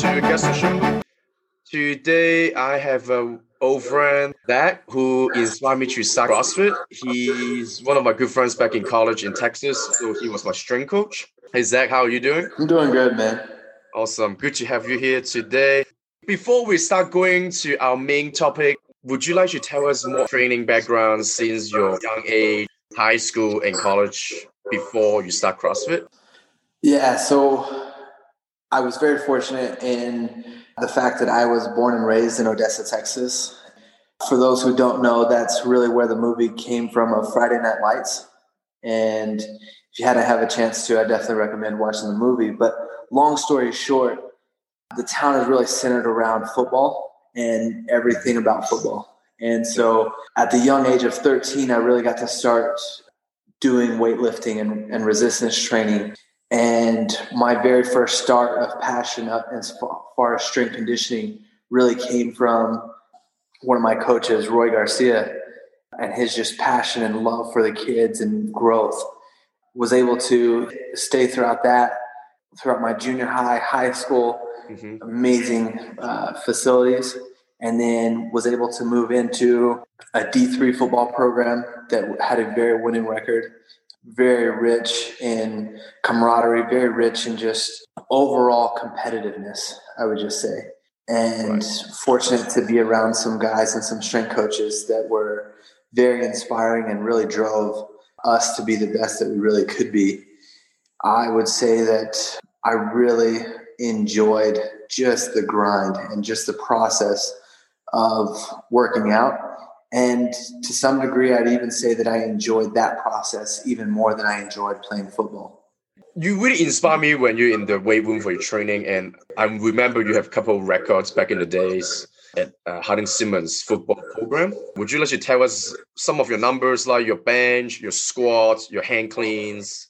to Guest the Show. Today I have uh, a old friend Zach who inspired me to start CrossFit. He's one of my good friends back in college in Texas, so he was my strength coach. Hey Zach, how are you doing? I'm doing good, man. Awesome, good to have you here today. Before we start going to our main topic, would you like to tell us more training background since your young age, high school and college before you start CrossFit? Yeah, so I was very fortunate in the fact that I was born and raised in Odessa, Texas. For those who don't know, that's really where the movie came from of Friday Night Lights. And if you hadn't have a chance to, I definitely recommend watching the movie. But long story short, the town is really centered around football and everything about football. And so at the young age of 13, I really got to start doing weightlifting and, and resistance training and my very first start of passion up as far as strength conditioning really came from one of my coaches, Roy Garcia, and his just passion and love for the kids and growth. Was able to stay throughout that, throughout my junior high, high school, mm-hmm. amazing uh, facilities, and then was able to move into a D3 football program that had a very winning record very rich in camaraderie, very rich in just overall competitiveness, I would just say. And right. fortunate to be around some guys and some strength coaches that were very inspiring and really drove us to be the best that we really could be. I would say that I really enjoyed just the grind and just the process of working out and to some degree, I'd even say that I enjoyed that process even more than I enjoyed playing football. You really inspire me when you're in the weight room for your training. And I remember you have a couple of records back in the days at uh, Hardin Simmons football program. Would you like to tell us some of your numbers, like your bench, your squats, your hang cleans?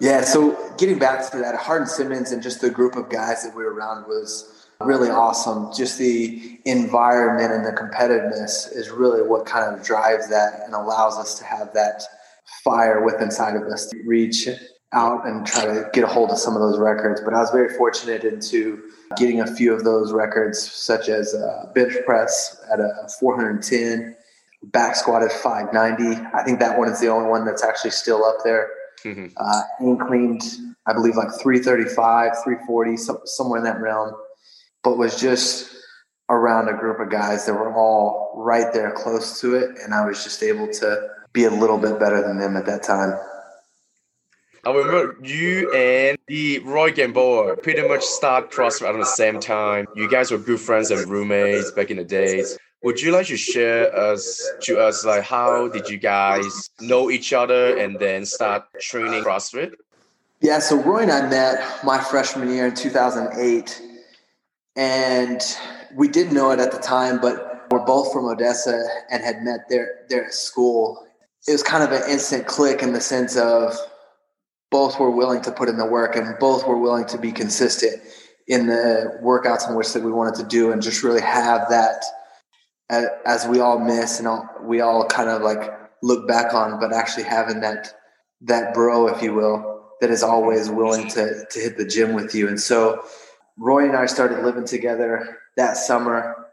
Yeah, so getting back to that, Hardin Simmons and just the group of guys that we were around was really awesome. Just the environment and the competitiveness is really what kind of drives that and allows us to have that fire within inside of us to reach out and try to get a hold of some of those records. But I was very fortunate into getting a few of those records, such as uh, bench press at a 410, back squat at 590. I think that one is the only one that's actually still up there. Mm-hmm. Uh, and cleaned, I believe, like 335, 340, so, somewhere in that realm but was just around a group of guys that were all right there close to it. And I was just able to be a little bit better than them at that time. I remember you and the Roy Gamboa pretty much start CrossFit around the same time. You guys were good friends and roommates back in the days. Would you like to share us to us like how did you guys know each other and then start training CrossFit? Yeah, so Roy and I met my freshman year in 2008 and we didn't know it at the time, but we're both from Odessa and had met there there at school. It was kind of an instant click in the sense of both were willing to put in the work and both were willing to be consistent in the workouts in which that we wanted to do and just really have that as we all miss and all, we all kind of like look back on, but actually having that that bro, if you will, that is always willing to to hit the gym with you. And so Roy and I started living together that summer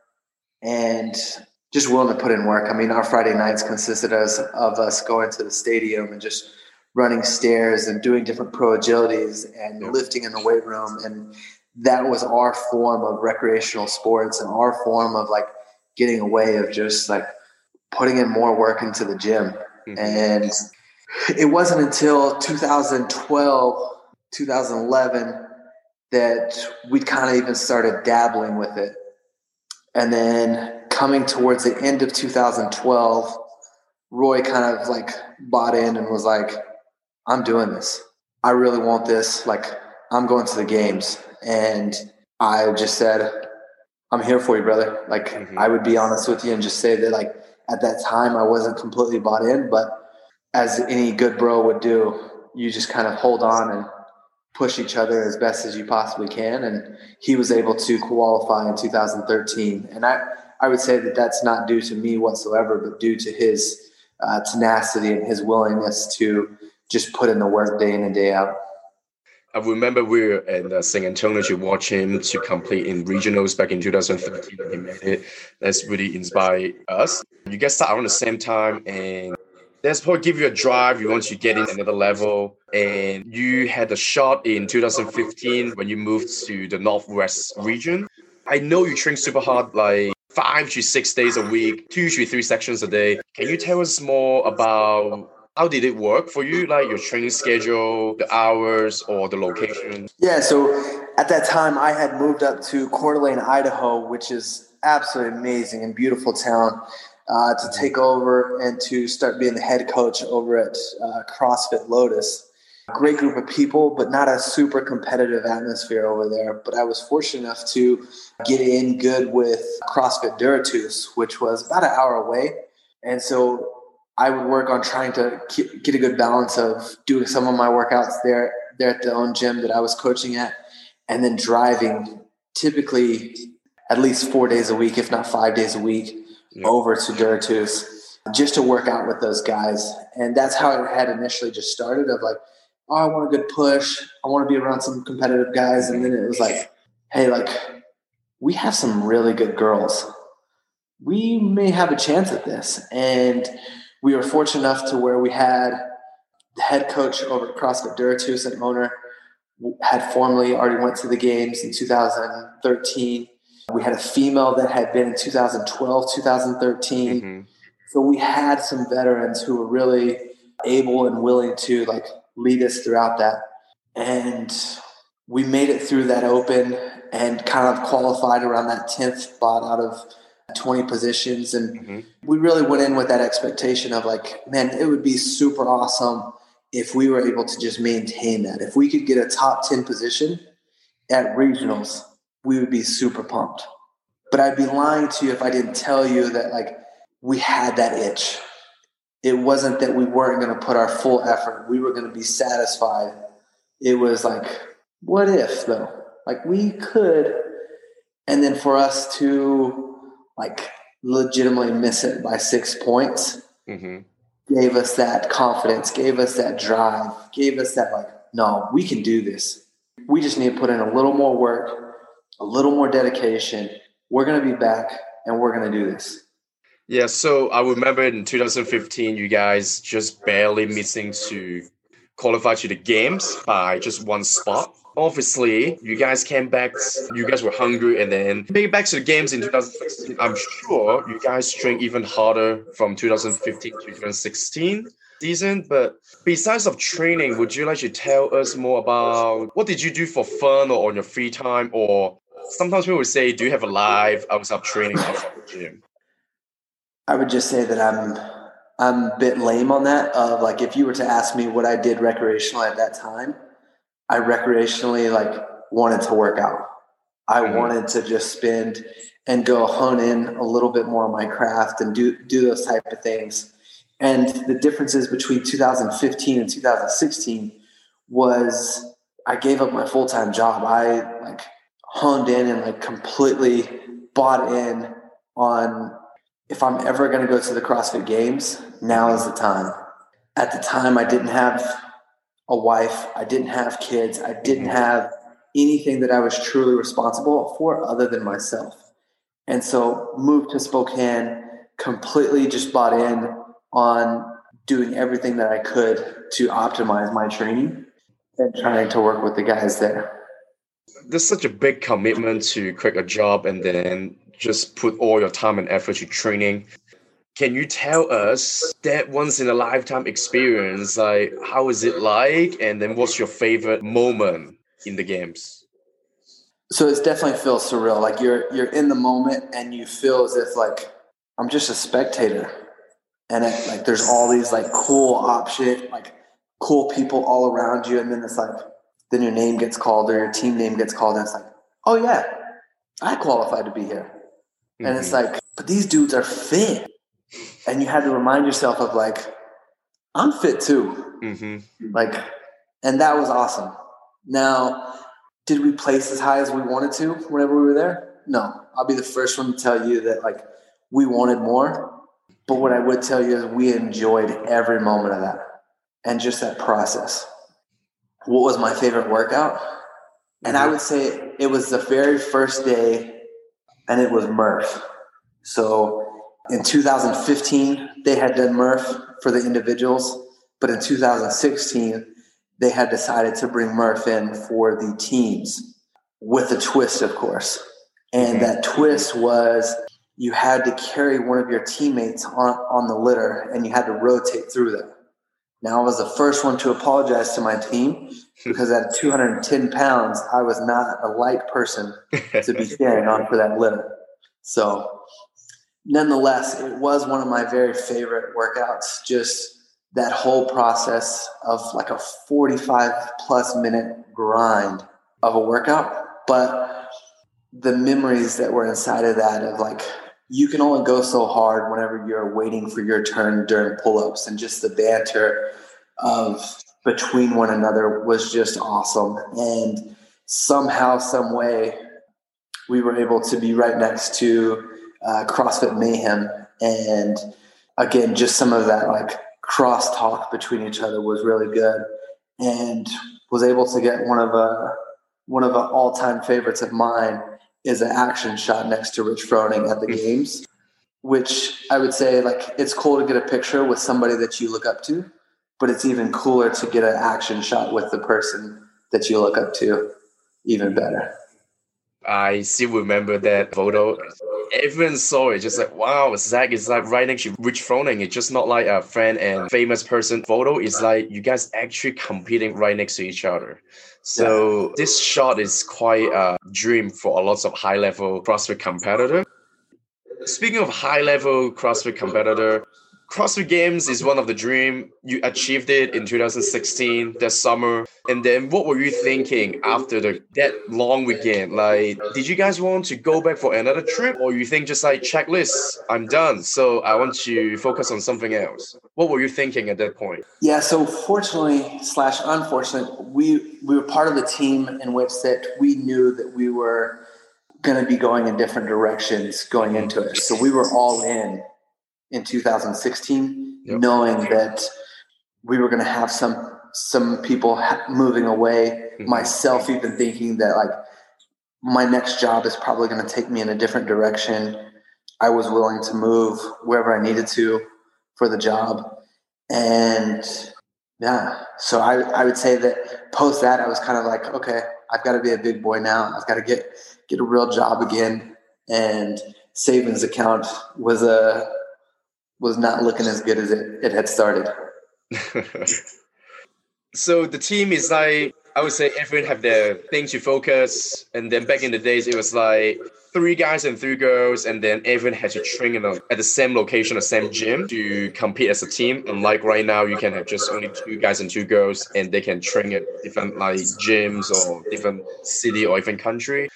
and just willing to put in work. I mean, our Friday nights consisted of, of us going to the stadium and just running stairs and doing different pro agilities and yep. lifting in the weight room. And that was our form of recreational sports and our form of like getting away of just like putting in more work into the gym. Mm-hmm. And it wasn't until 2012, 2011 that we kind of even started dabbling with it. And then coming towards the end of 2012, Roy kind of like bought in and was like, I'm doing this. I really want this. Like, I'm going to the games. And I just said, I'm here for you, brother. Like, mm-hmm. I would be honest with you and just say that, like, at that time, I wasn't completely bought in, but as any good bro would do, you just kind of hold on and push each other as best as you possibly can. And he was able to qualify in 2013. And I, I would say that that's not due to me whatsoever, but due to his uh, tenacity and his willingness to just put in the work day in and day out. I remember we were in uh, San Antonio to watch him to complete in regionals back in 2013. He made it. That's really inspired us. You guys start around the same time, and that's probably give you a drive. You want to get in another level, and you had a shot in 2015 when you moved to the Northwest region. I know you train super hard, like five to six days a week, two to three sections a day. Can you tell us more about how did it work for you like your training schedule the hours or the location yeah so at that time i had moved up to Coeur d'Alene idaho which is absolutely amazing and beautiful town uh, to take over and to start being the head coach over at uh, crossfit lotus. Great group of people but not a super competitive atmosphere over there. But i was fortunate enough to get in good with crossfit Duratus, which was about an hour away. And so I would work on trying to get a good balance of doing some of my workouts there there at the own gym that I was coaching at, and then driving typically at least four days a week, if not five days a week, yeah. over to Duratus just to work out with those guys. And that's how it had initially just started of like, oh, I want a good push. I want to be around some competitive guys. And then it was like, hey, like we have some really good girls. We may have a chance at this. And we were fortunate enough to where we had the head coach over at CrossFit Duratus and owner had formerly already went to the games in 2013. We had a female that had been in 2012, 2013. Mm-hmm. So we had some veterans who were really able and willing to like lead us throughout that. And we made it through that open and kind of qualified around that 10th spot out of 20 positions. And mm-hmm. we really went in with that expectation of like, man, it would be super awesome if we were able to just maintain that. If we could get a top 10 position at regionals, we would be super pumped. But I'd be lying to you if I didn't tell you that like we had that itch. It wasn't that we weren't going to put our full effort. We were going to be satisfied. It was like, what if though? Like we could. And then for us to like legitimately miss it by six points mm-hmm. gave us that confidence, gave us that drive, gave us that like, no, we can do this. We just need to put in a little more work, a little more dedication. We're going to be back and we're going to do this. Yeah, so I remember in 2015, you guys just barely missing to qualify to the games by just one spot obviously you guys came back you guys were hungry and then being back to the games in 2016 i'm sure you guys trained even harder from 2015 to 2016 season but besides of training would you like to tell us more about what did you do for fun or on your free time or sometimes people would say do you have a life outside training outside the gym i would just say that i'm i'm a bit lame on that of like if you were to ask me what i did recreationally at that time I recreationally like wanted to work out. I mm-hmm. wanted to just spend and go hone in a little bit more on my craft and do do those type of things. And the differences between 2015 and 2016 was I gave up my full time job. I like honed in and like completely bought in on if I'm ever going to go to the CrossFit Games, now is the time. At the time, I didn't have a wife. I didn't have kids. I didn't mm-hmm. have anything that I was truly responsible for other than myself. And so moved to Spokane, completely just bought in on doing everything that I could to optimize my training and trying to work with the guys there. There's such a big commitment to quit a job and then just put all your time and effort to training. Can you tell us that once in a lifetime experience? Like, how is it like? And then what's your favorite moment in the games? So it's definitely feels surreal. Like you're you're in the moment and you feel as if like I'm just a spectator. And it, like there's all these like cool option, like cool people all around you, and then it's like then your name gets called or your team name gets called, and it's like, oh yeah, I qualified to be here. Mm-hmm. And it's mm-hmm. like, but these dudes are fit and you had to remind yourself of like i'm fit too mm-hmm. like and that was awesome now did we place as high as we wanted to whenever we were there no. I'll be the first one to tell you that like we wanted more. But what I would tell you is we enjoyed every moment of that and just that process. What was my favorite workout? And I mm-hmm. would say it was the very first day, and it was Murph. So in 2015, they had done Murph for the individuals, but in 2016, they had decided to bring Murph in for the teams with a twist, of course. And mm-hmm. that twist was you had to carry one of your teammates on, on the litter and you had to rotate through them. Now, I was the first one to apologize to my team because at 210 pounds, I was not a light person to be carrying on for that litter. So, nonetheless, it was one of my very favorite workouts. Just that whole process of like a 45 plus minute grind of a workout. But the memories that were inside of that of like you can only go so hard whenever you're waiting for your turn during pull-ups. And just the banter of between one another was just awesome. And somehow some way we were able to be right next to uh, crossfit mayhem. And again just some of that like cross talk between each other was really good. And was able to get one of a one of the all-time favorites of mine is an action shot next to Rich Froning at the games, which I would say like it's cool to get a picture with somebody that you look up to, but it's even cooler to get an action shot with the person that you look up to, even better. I still remember that photo. Everyone saw it, just like, wow, Zach is like right next to Rich Froning. It's just not like a friend and famous person photo. It's like you guys actually competing right next to each other. So yeah. this shot is quite a dream for a lot of high level CrossFit competitor. Speaking of high level CrossFit competitor, CrossFit Games is one of the dream. You achieved it in 2016, that summer. And then what were you thinking after the that long weekend? Like, did you guys want to go back for another trip? Or you think just like checklist, I'm done. So I want to focus on something else. What were you thinking at that point? Yeah, so fortunately slash unfortunately, we we were part of the team in which that we knew that we were gonna be going in different directions going into it. So we were all in in 2016, yep. knowing that we were going to have some some people moving away. Mm-hmm. Myself, even thinking that like my next job is probably going to take me in a different direction. I was willing to move wherever I needed to for the job, and yeah. So I I would say that post that I was kind of like, okay, I've got to be a big boy now. I've got to get get a real job again, and savings account was a was not looking as good as it, it had started. so the team is like I would say everyone have their things to focus, and then back in the days it was like three guys and three girls, and then everyone had to train in a, at the same location, the same gym to compete as a team. Unlike right now, you can have just only two guys and two girls, and they can train at different like gyms or different city or even country.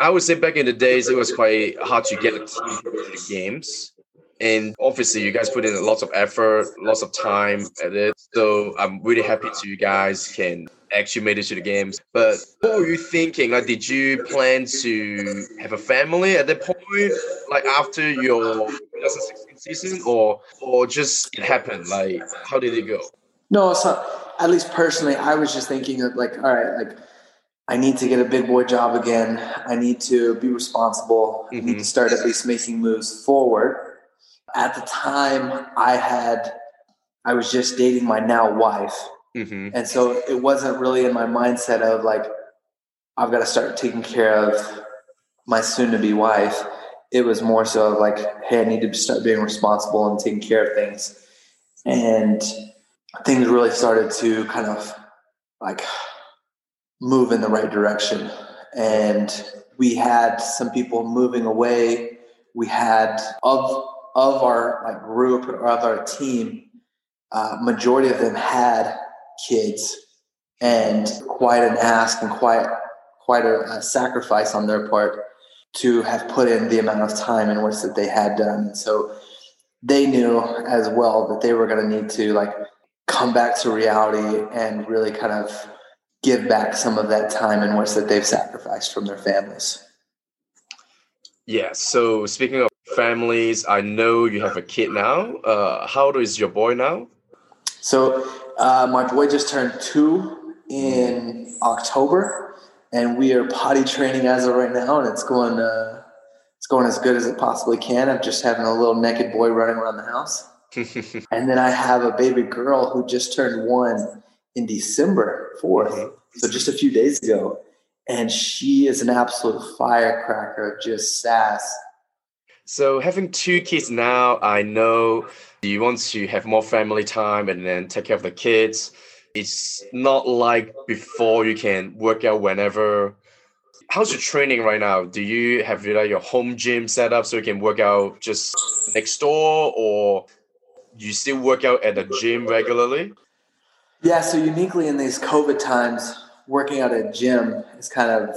I would say back in the days it was quite hard to get a team to the games and obviously, you guys put in lots of effort, lots of time at it. So I'm really happy to you guys can actually made it to the games. But what were you thinking? Like, did you plan to have a family at that point, like after your 2016 season, or or just it happened? Like, how did it go? No, so at least personally, I was just thinking of like, all right, like I need to get a big boy job again. I need to be responsible. Mm-hmm. I need to mm-hmm. start at least making moves forward at the time I had I was just dating my now wife. Mm-hmm. And so it wasn't really in my mindset of like I've got to start taking care of my soon to be wife. It was more so of like, hey, I need to start being responsible and taking care of things. And things really started to kind of like move in the right direction. And we had some people moving away. We had of of our like group or of our team, uh, majority of them had kids, and quite an ask and quite quite a, a, sacrifice on their part to have put in the amount of time and work that they had done. And so they knew as well that they were going to need to like come back to reality and really kind of give back some of that time and work that they've sacrificed from their families. Yeah. So speaking of families, I know you have a kid now. Uh, how old is your boy now? So uh, my boy just turned two in October, and we are potty training as of right now, and it's going uh, it's going as good as it possibly can. I'm just having a little naked boy running around the house, and then I have a baby girl who just turned one in December 4th, mm-hmm. so just a few days ago, and she is an absolute firecracker of just sass. So having two kids now, I know you want to have more family time and then take care of the kids. It's not like before you can work out whenever. How's your training right now? Do you have like your home gym set up so you can work out just next door or do you still work out at the gym regularly? Yeah, so uniquely in these COVID times, working out at a gym is kind of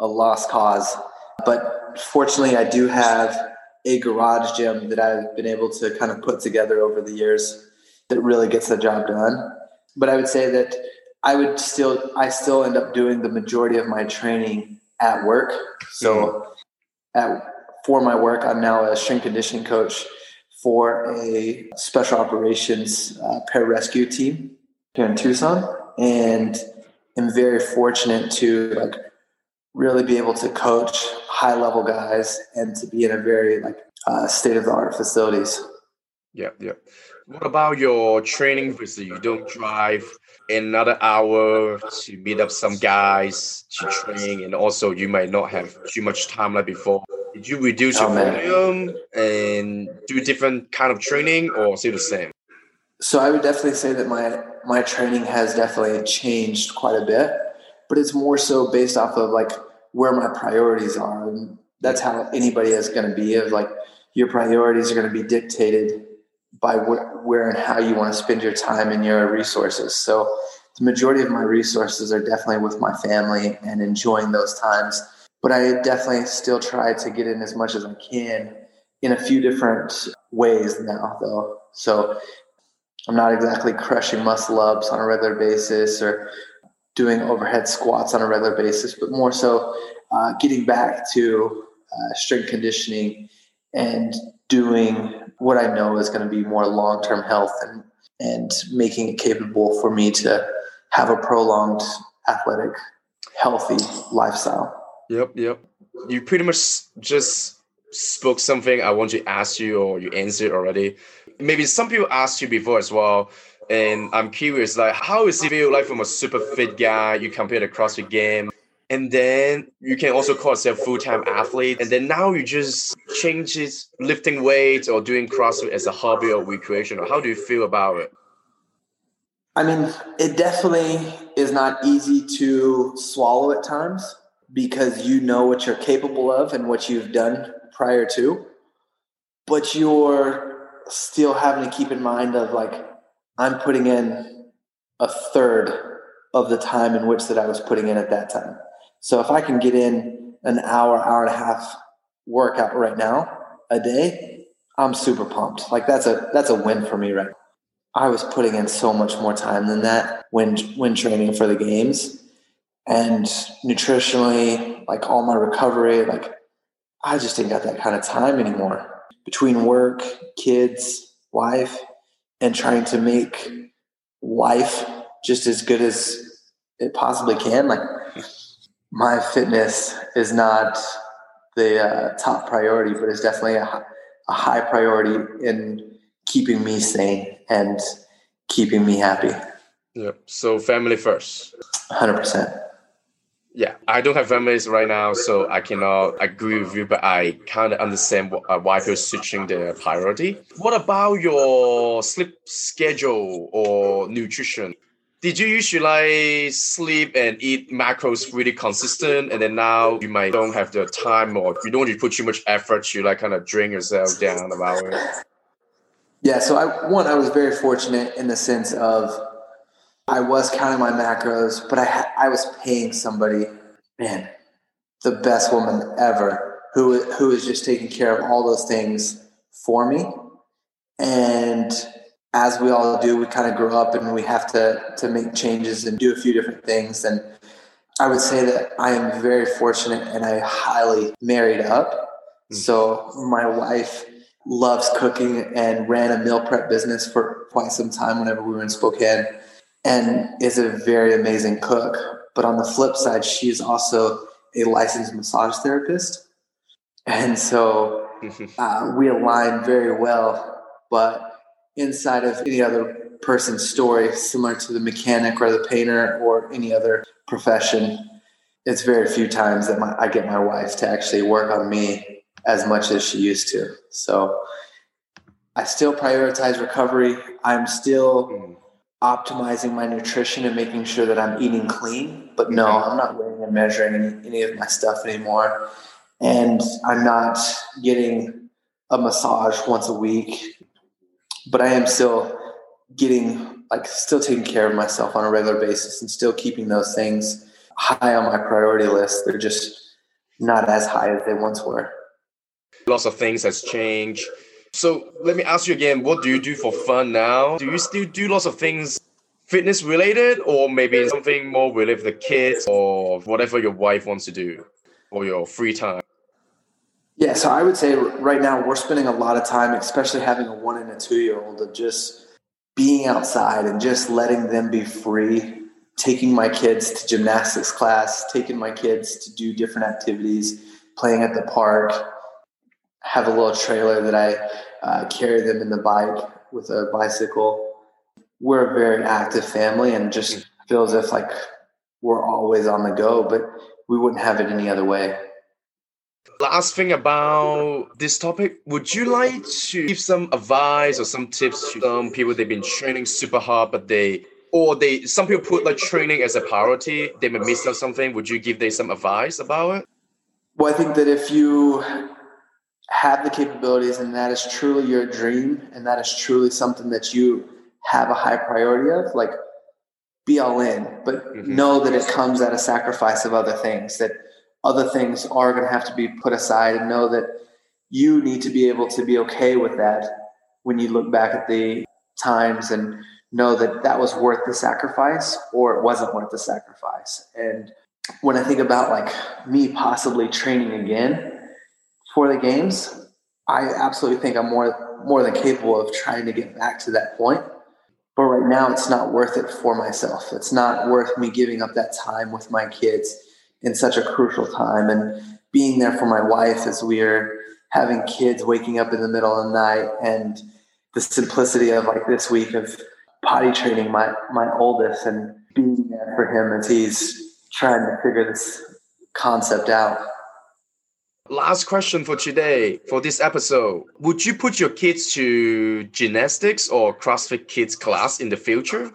a lost cause. But fortunately, I do have a garage gym that I've been able to kind of put together over the years that really gets the job done. But I would say that I would still I still end up doing the majority of my training at work. So mm-hmm. at for my work, I'm now a strength conditioning coach for a special operations uh, pararescue team here in Tucson, and am very fortunate to like really be able to coach high level guys and to be in a very like uh, state of the art facilities. Yeah, yeah. What about your training Obviously, You don't drive another hour to meet up some guys to train, and also you might not have too much time like before. Did you reduce oh, your volume and do different kind of training, or stay the same? So I would definitely say that my my training has definitely changed quite a bit, but it's more so based off of like where my priorities are, and that's how anybody is going to be. Of like your priorities are going to be dictated by wh- where and how you want to spend your time and your resources. So the majority of my resources are definitely with my family and enjoying those times. But I definitely still try to get in as much as I can in a few different ways now, though. So I'm not exactly crushing muscle ups on a regular basis or doing overhead squats on a regular basis, but more so uh, getting back to uh, strength conditioning and doing what I know is going to be more long term health and, and making it capable for me to have a prolonged athletic, healthy lifestyle. Yep, yep. You pretty much just spoke something I want to ask you, or you answered already maybe some people asked you before as well and i'm curious like how is it feel like from a super fit guy you compare the crossfit game and then you can also call yourself full-time athlete and then now you just change it lifting weights or doing crossfit as a hobby or recreation how do you feel about it? I mean it definitely is not easy to swallow at times because you know what you're capable of and what you've done prior to but you're still having to keep in mind of like I'm putting in a third of the time in which that I was putting in at that time. So if I can get in an hour, hour and a half workout right now a day, I'm super pumped. Like that's a that's a win for me right now. I was putting in so much more time than that when when training for the games. And nutritionally, like all my recovery, like I just ain't got that kind of time anymore between work, kids, wife, and trying to make life just as good as it possibly can. Like my fitness is not the uh, top priority, but it's definitely a, a high priority in keeping me sane and keeping me happy. Yep. So family first. Hundred percent yeah, I don't have families right now, so I cannot agree with you, but I kind of understand uh, why people switching their priority. What about your sleep schedule or nutrition? Did you usually like sleep and eat macros really consistent, and then now you might don't have the time or you don't put too much effort to like kind of drain yourself down about it? Yeah, so I one I was very fortunate in the sense of I was counting my macros, but I ha- I was paying somebody, man, the best woman ever, who who is just taking care of all those things for me. And as we all do, we kind of grow up and we have to to make changes and do a few different things. And I would say that I am very fortunate and I highly married up. Mm-hmm. So my wife loves cooking and ran a meal prep business for quite some time whenever we were in Spokane and is a very amazing cook. But on the flip side, she's also a licensed massage therapist. And so uh, we align very well. But inside of any other person's story, similar to the mechanic or the painter or any other profession, it's very few times that my, I get my wife to actually work on me as much as she used to. So I still prioritize recovery. I'm still hmm. Optimizing my nutrition and making sure that I'm eating clean. But no, I'm not weighing and measuring any, any of my stuff anymore. And I'm not getting a massage once a week. But I am still getting, like, still taking care of myself on a regular basis and still keeping those things high on my priority list. They're just not as high as they once were. Lots of things has changed. So let me ask you again, what do you do for fun now? Do you still do lots of things fitness related or maybe something more related with the kids or whatever your wife wants to do for your free time? Yeah, so I would say right now we're spending a lot of time, especially having a one and a two year old, of just being outside and just letting them be free taking my kids to gymnastics class, taking my kids to do different activities, playing at the park. Have a little trailer that I uh, carry them in the bike with a bicycle. We're a very active family and just feels as if like we're always on the go, but we wouldn't have it any other way. Last thing about this topic, would you like to give some advice or some tips to some people they've been training super hard, but they or they some people put like training as a priority they may miss out something would you give them some advice about it well i think that if you have the capabilities and that is truly your dream and that is truly something that you have a high priority of like be all in but mm-hmm. know that it comes at a sacrifice of other things that other things are going to have to be put aside and know that you need to be able to be okay with that when you look back at the times and know that that was worth the sacrifice or it wasn't worth the sacrifice. And when I think about like me possibly training again for the games, I absolutely think I'm more more than capable of trying to get back to that point. But right now it's not worth it for myself. It's not worth me giving up that time with my kids in such a crucial time and being there for my wife as we're having kids waking up in the middle of the night and the simplicity of like this week of potty training my my oldest and being there for him as he's trying to figure this concept out. Last question for today for this episode. Would you put your kids to gymnastics or CrossFit Kids class in the future?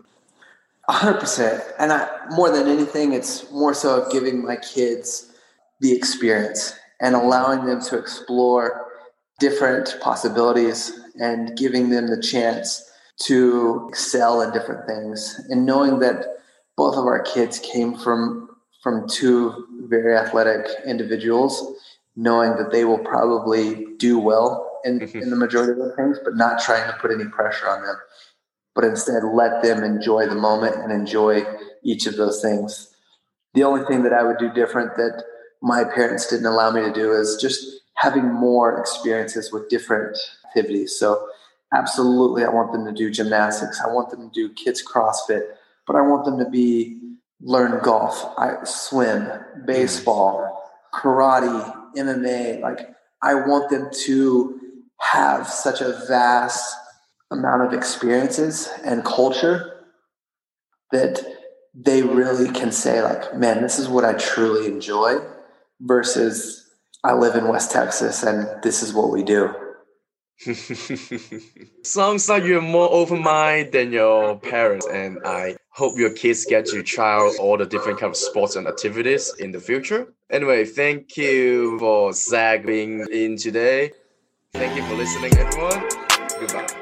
hundred percent. And I, more than anything, it's more so of giving my kids the experience and allowing them to explore different possibilities and giving them the chance to excel in different things and knowing that both of our kids came from from two very athletic individuals knowing that they will probably do well in, mm-hmm. in the majority of the things but not trying to put any pressure on them. But instead let them enjoy the moment and enjoy each of those things. The only thing that i would do different that my parents didn't allow me to do is just having more experiences with different activities. So absolutely, I want them to do gymnastics. I want them to do kids CrossFit, but I want them to be learn golf, I swim, baseball, karate, MMA. Like I want them to have such a vast amount of experiences and culture that they really can say like, man, this is what I truly enjoy versus I live in West Texas and this is what we do. Sounds like you're more open minded than your parents, and I hope your kids get to try out all the different kind of sports and activities in the future. Anyway, thank you for Zach being in today. Thank you for listening, everyone. Goodbye.